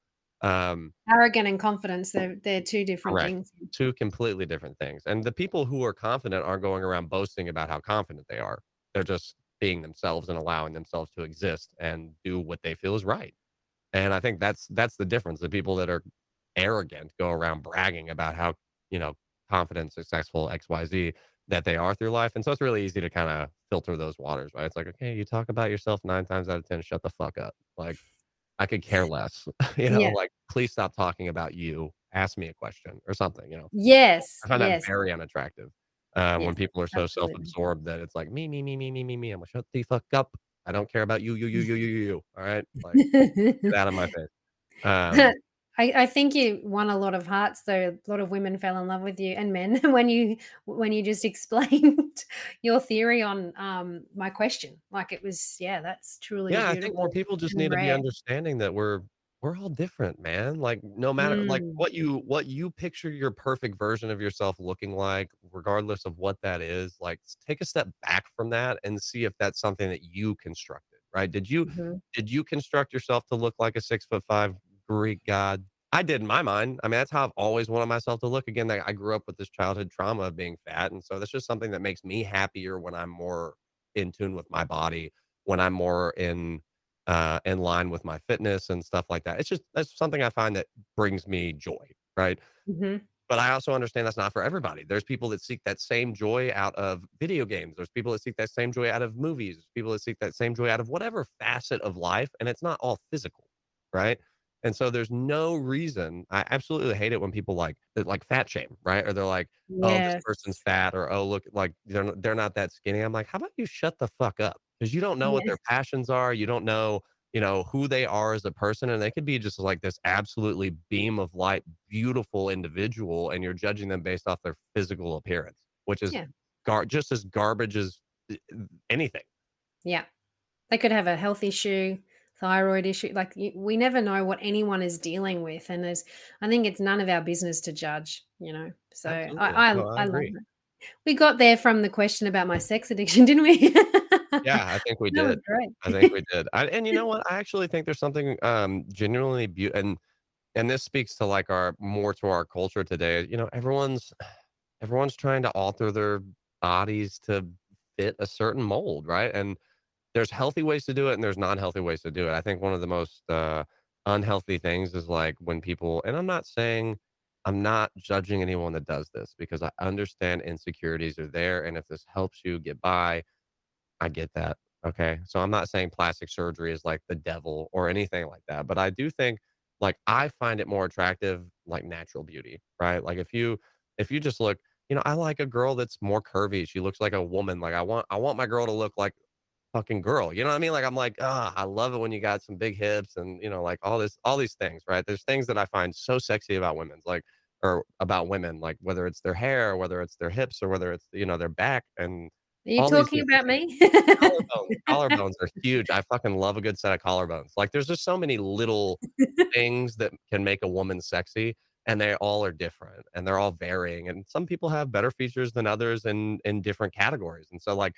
Um Arrogant and confidence, they're they're 2 different Correct. things. 2 completely different things. And the people who are confident aren't going around boasting about how confident they are. They're just being themselves and allowing themselves to exist and do what they feel is right. And I think that's that's the difference. The people that are arrogant go around bragging about how, you know, confident, successful, XYZ that they are through life. And so it's really easy to kinda filter those waters, right? It's like, "Okay, you talk about yourself 9 times out of 10, shut the fuck up." Like, I could care (laughs) less. (laughs) You know, Yeah. like, "Please stop talking about you. Ask me a question," or something, you know? Yes, I find that very unattractive, um, when people are so absolutely. self-absorbed that it's like, "Me, me, me, me, me, me, me. Imma shut the fuck up. I don't care about you, you, you, (laughs) you, you, you, you. Alright? Like, get out of my face." Um I I think you won a lot of hearts, though. A lot of women fell in love with you and men (laughs) when you when you just (laughs) explained your theory on, um, my question. Like, it was yeah, that's truly Yeah, I think more people just need to be understanding that we're we're all different, man. Like, no matter like, Mm. what you what you picture your perfect version of yourself looking like, regardless of what that is, like, take a step back from that and see if that's something that you constructed, right? Did you Mhm. did you construct yourself to look like a 6'5" Greek god? I did in my mind. I mean, that's how I've always wanted myself to look. Again, like, I grew up with this childhood trauma of being fat, and so that's just something that makes me happier when I'm more in tune with my body, when I'm more in, uh, in line with my fitness and stuff like that. It's just that's something I find that brings me joy, right? Mhm. But I also understand that's not for everybody. There's people that seek that same joy out of video games. There's people that seek that same joy out of movies. People that seek that same joy out of whatever facet of life, and it's not all physical, right? And so there's no reason. I absolutely hate it when people like like fat shame, right? Or they're like, "Oh, this person's fat," or "Oh, look, like they're they're not that skinny." I'm like, "How about you shut the fuck up?" Because you don't know what their passions are. You don't know, you know, who they are as a person, and they could be just like this absolutely beam of light, beautiful individual, and you're judging them based off their physical appearance, which is Yeah. gar- just as garbage as uh, anything. Yeah. They could have a health issue, thyroid issue. Like you, we never know what anyone is dealing with, and there's, I think it's none of our business to judge. You know, so Absolutely. I I, No, I I love it. We got there from the question about my sex addiction, (laughs) didn't we? Yeah, I think we did. I think we did. I and you know what? (laughs) I actually think there's something, um, genuinely beau and and this speaks to, like, our more to our culture today. You know, everyone's everyone's trying to alter their bodies to fit a certain mold, right? And there's healthy ways to do it, and there's non-healthy ways to do it. I think one of the most, uh, unhealthy things is, like, when people and I'm not saying I'm not judging anyone that does this because I understand insecurities are there, and if this helps you get by, I get that. Okay. So I'm not saying plastic surgery is like the devil or anything like that, but I do think like I find it more attractive like natural beauty, right? Like if you if you just look, you know, I like a girl that's more curvy. She looks like a woman. Like I want I want my girl to look like fucking girl. You know what I mean? Like I'm like, ah, I love it when you got some big hips and you know, like all this all these things, right? There's things that I find so sexy about women's like or about women, like whether it's their hair, whether it's their hips, or whether it's you know their back and Are you talking about me? Collarbones (laughs) collarbones are huge. I fucking love a good set of collarbones. Like, there's just so many little (laughs) things that can make a woman sexy, and they all are different, and they're all varying, and some people have better features than others in in different categories, and so, like,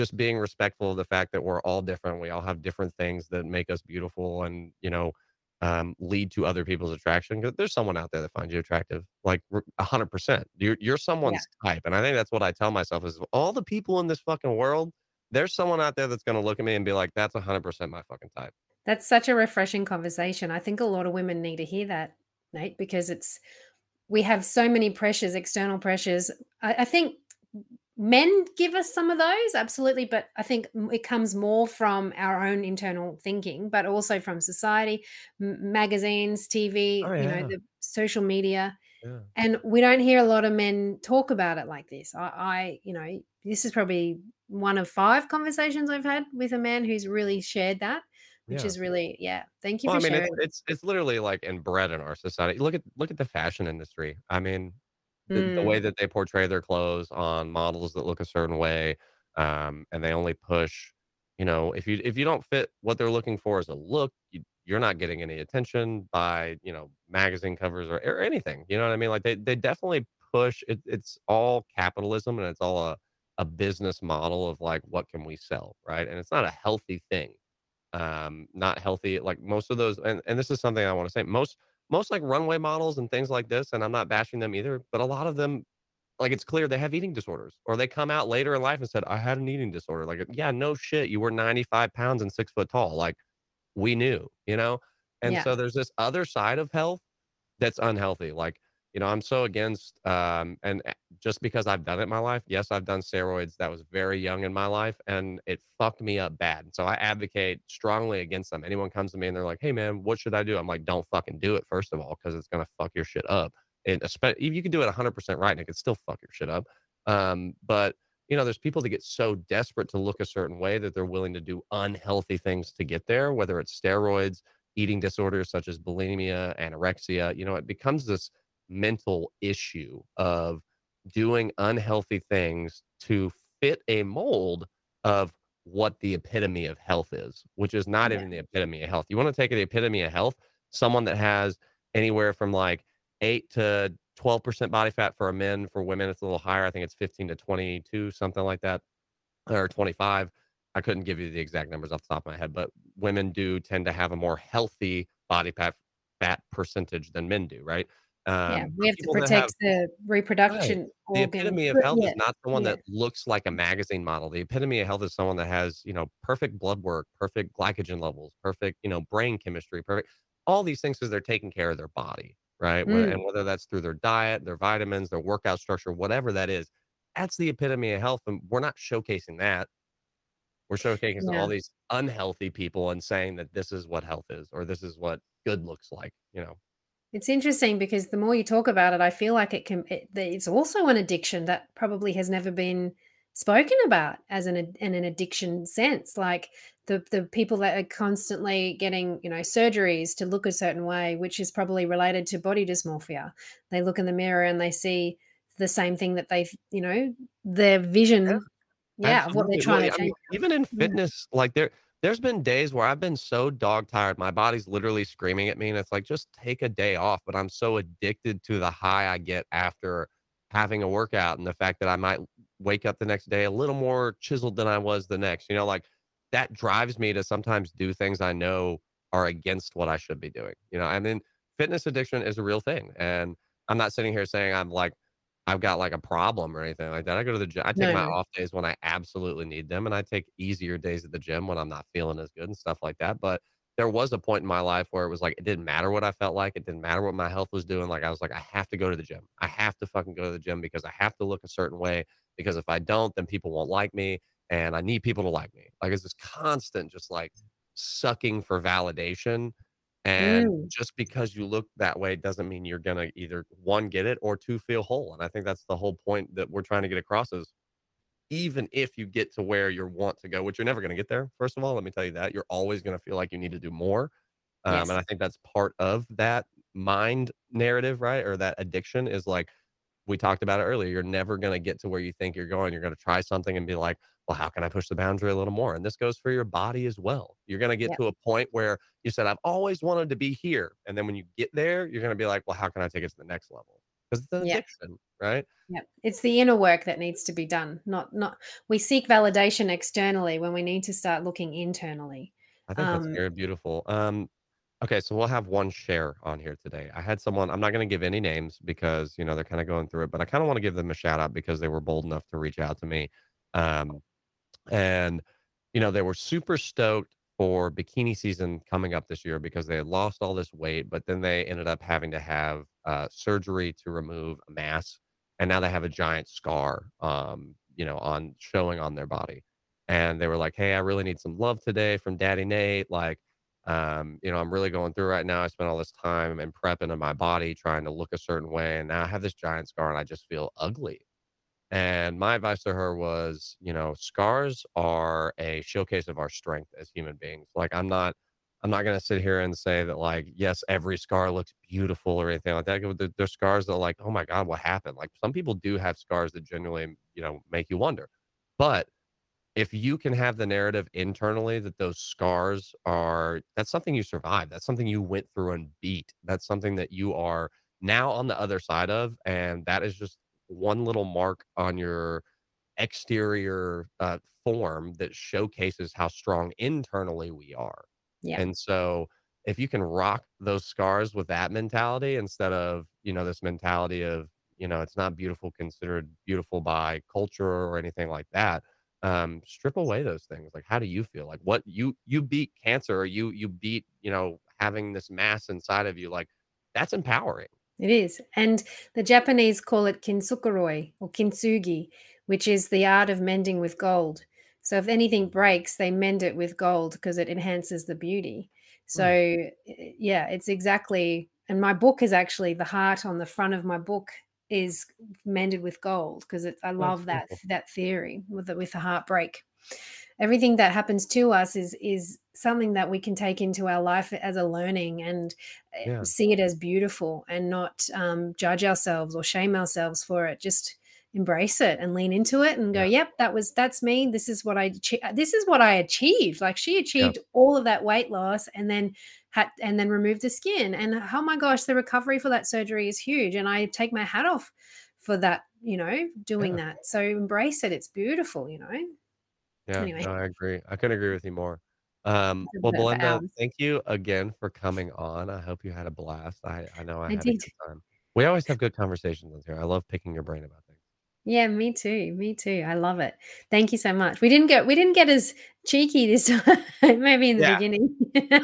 just being respectful of the fact that we're all different, we all have different things that make us beautiful and, you know, um, lead to other people's attraction. Because there's someone out there that finds you attractive, like, r 100%. You're you're Yeah. someone's type, and I think that's what I tell myself is all the people in this fucking world there's someone out there that's gonna look at me and be like, "That's 100% my fucking type." That's such a refreshing conversation. I think a lot of women need to hear that, Nate, because it's we have so many pressures, external pressures. I, I think men give us some of those, absolutely, but I think it comes more from our own internal thinking, but also from society, m- magazines, TV, Oh, you know, the social media. Yeah. And we don't hear a lot of men talk about it like this. I, I, you know, this is probably one of five conversations I've had with a man who's really shared that, which Yeah. is really, yeah. Thank you Well, I for mean, it's it's it's literally, like, inbred in our society. Look at look at the fashion industry. I mean, the the way Mm, that they portray their clothes on models that look a certain way, um, and they only push you know, if you if you don't fit what they're looking for as a look, you you're not getting any attention by, you know, magazine covers or or anything, you know what I mean? Like, they they definitely push it it's all capitalism, and it's all a a business model of, like, what can we sell, right? And it's not a healthy thing um, not healthy. Like most of those, and, and this is something I want to say. Most most like runway models and things like this, and I'm not bashing them either, but a lot of them, like it's clear they have eating disorders, or they come out later in life and said, "I had an eating disorder." Like, yeah, no shit, you were 95 pounds and six foot tall. Like we knew, you know. And yeah. so there's this other side of health that's unhealthy. Like, you know, I'm so against, um, and eh, just because I've done it in my life, yes, I've done steroids. That was very young in my life, and it fucked me up bad. So I advocate strongly against them. Anyone comes to me and they're like, "Hey, man, what should I do?" I'm like, "Don't fucking do it, first of all, because it's gonna fuck your shit up." And especially if you can do it 100% right, and it could still fuck your shit up. Um, but you know, there's people that get so desperate to look a certain way that they're willing to do unhealthy things to get there, whether it's steroids, eating disorders such as bulimia, anorexia. You know, it becomes this mental issue of doing unhealthy things to fit a mold of what the epitome of health is, which is not Yeah. even the epitome of health. You want to take the epitome of health, someone that has anywhere from like 8 to 12% body fat for a men, for women it's a little higher. I think it's 15 to 22, something like that, or 25. I couldn't give you the exact numbers off the top of my head, but women do tend to have a more healthy body fat fat percentage than men do, right? Yeah. Um, We have to that have protect the Right. reproduction The epitome of health is not someone Yeah. that looks like a magazine model. The epitome of health is someone that has, you know, perfect blood work, perfect glycogen levels, perfect, you know, brain chemistry, perfect all these things because they're taking care of their body, right? Mm, and whether that's through their diet, their vitamins, their workout structure, whatever that is, that's the epitome of health, and we're not showcasing that. We're showcasing all these unhealthy people and saying that this is what health is or this is what good looks like, you know? It's interesting because the more you talk about it, I feel like it can it, it's also an addiction that probably has never been spoken about as an in an addiction sense. Like the the people that are constantly getting, you know, surgeries to look a certain way, which is probably related to body dysmorphia. They look in the mirror and they see the same thing that they've, you know, their vision, yeah, of what they're. Well, trying yeah, to I mean, even in fitness, like there there's been days where I've been so dog tired, my body's literally screaming at me, and it's like, just take a day off. But I'm so addicted to the high I get after having a workout and the fact that I might wake up the next day a little more chiseled than I was the next. You know, like that drives me to sometimes do things I know are against what I should be doing. You know, I mean, fitness addiction is a real thing. And I'm not sitting here saying I'm like I've got, like, a problem or anything like that. I go to the gym I take No, my no. off days when I absolutely need them, and I take easier days at the gym when I'm not feeling as good and stuff like that, but there was a point in my life where it was like, it didn't matter what I felt like, it didn't matter what my health was doing, like, I was like, "I have to go to the gym. I have to fucking go to the gym because I have to look a certain way, because if I don't, then people won't like me, and I need people to like me." Like, it's this constant just, like, sucking for validation and Mm. just because you look that way doesn't mean you're gonna either, 1, get it or 2, feel whole, and I think that's the whole point that we're trying to get across is even if you get to where you want to go, which you're never gonna get there, first of all, let me tell you that, you're always gonna feel like you need to do more, um, and I think that's part of that mind narrative, right, or that addiction is like we talked about it earlier, you're never gonna get to where you think you're going. You're gonna try something and be like, "Well, how can I push the boundary a little more?" And this goes for your body as well. You're gonna get Yep. to a point where you said, "I've always wanted to be here," and then when you get there, you're gonna be like, "Well, how can I take it to the next level?" 'Cause it's an Yeah. addiction, right? Yep. It's the inner work that needs to be done. Not not we seek validation externally when we need to start looking internally. I think that's Um, very beautiful. Um, okay, so we'll have one share on here today. I had someone, I'm not going to give any names because, you know, they're kind of going through it, but I kind of want to give them a shout out because they were bold enough to reach out to me. Um, and, you know, they were super stoked for bikini season coming up this year because they had lost all this weight, but then they ended up having to have uh, surgery to remove a mass. And now they have a giant scar, um, you know, on showing on their body. And they were like, Hey, I really need some love today from Daddy Nate. Like, um, you know, I'm really going through right now. I spent all this time and prepping in my body trying to look a certain way. And now I have this giant scar and I just feel ugly. And my advice to her was, you know, scars are a showcase of our strength as human beings. Like I'm not I'm not gonna sit here and say that like, yes, every scar looks beautiful or anything like that. There- There's scars that are like, oh my God, what happened? Like some people do have scars that genuinely, you know, make you wonder. But if you can have the narrative internally that those scars are that's something you survived. That's something you went through and beat. That's something that you are now on the other side of. And that is just one little mark on your exterior uh, form that showcases how strong internally we are. yeah. And so if you can rock those scars with that mentality instead of, you know, this mentality of, you know, it's not beautiful considered beautiful by culture or anything like that. Um, strip away those things. Like, how do you feel? Like, what you you beat cancer, or you you beat, you know, having this mass inside of you. Like, that's empowering. It is. And the Japanese call it kintsukuroi or kintsugi, which is the art of mending with gold. So if anything breaks, they mend it with gold because it enhances the beauty. So eh, yeah, it's exactly and my book is actually the heart on the front of my book is mended with gold because I love that that theory with the, with the heartbreak. Everything that happens to us is is something that we can take into our life as a learning and eh, Yeah, see it as beautiful and not um, judge ourselves or shame ourselves for it. Just embrace it and lean into it and go, yeah, "Yep, that was that's me. This is what I this is what I achieved." Like she achieved all of that weight loss and then had and then removed the skin. And oh my gosh, the recovery for that surgery is huge. And I take my hat off for that. You know, doing Yeah. that. So embrace it. It's beautiful. You know. Yeah, Anyway, no, I agree. I couldn't agree with you more. Um, well, Belinda, hours. thank you again for coming on. I hope you had a blast. I, I know I I had a good time. We always have good conversations on here. I love picking your brain about things. Yeah, me too. Me too. I love it. Thank you so much. We didn't get we didn't get as cheeky this (laughs) time. Maybe in the Yeah, beginning.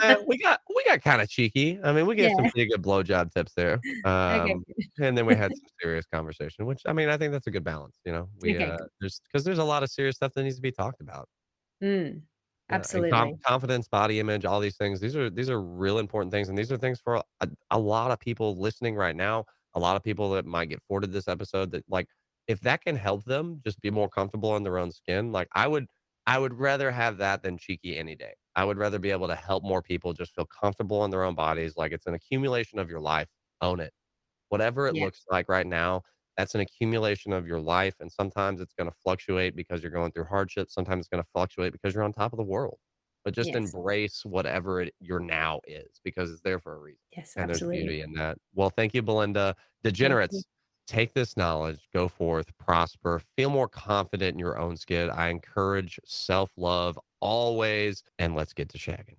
uh, (laughs) we got we got kind of cheeky. I mean, we gave some yeah. pretty good blowjob tips there. Um, Good. and then we had some serious conversation, which I mean, I think that's a good balance. You know, we Okay. uh, there's because there's a lot of serious stuff that needs to be talked about. Mm, Yeah, and conf absolutely. confidence, body image, all these things, these are these are real important things, and these are things for a a lot of people listening right now, a lot of people that might get forwarded this episode that, like, if that can help them just be more comfortable in their own skin, like, I would I would rather have that than cheeky any day. I would rather be able to help more people just feel comfortable in their own bodies, like, it's an accumulation of your life, own it. Whatever it Yeah. looks like right now, that's an accumulation of your life, and sometimes it's gonna fluctuate because you're going through hardship, sometimes it's gonna fluctuate because you're on top of the world. But just Yes. embrace whatever it your now is because it's there for a reason, Yes, and there's beauty in that. Well, thank you, Belinda. Degenerates, take this knowledge, go forth, prosper, feel more confident in your own skin. I encourage self-love always, and let's get to shagging.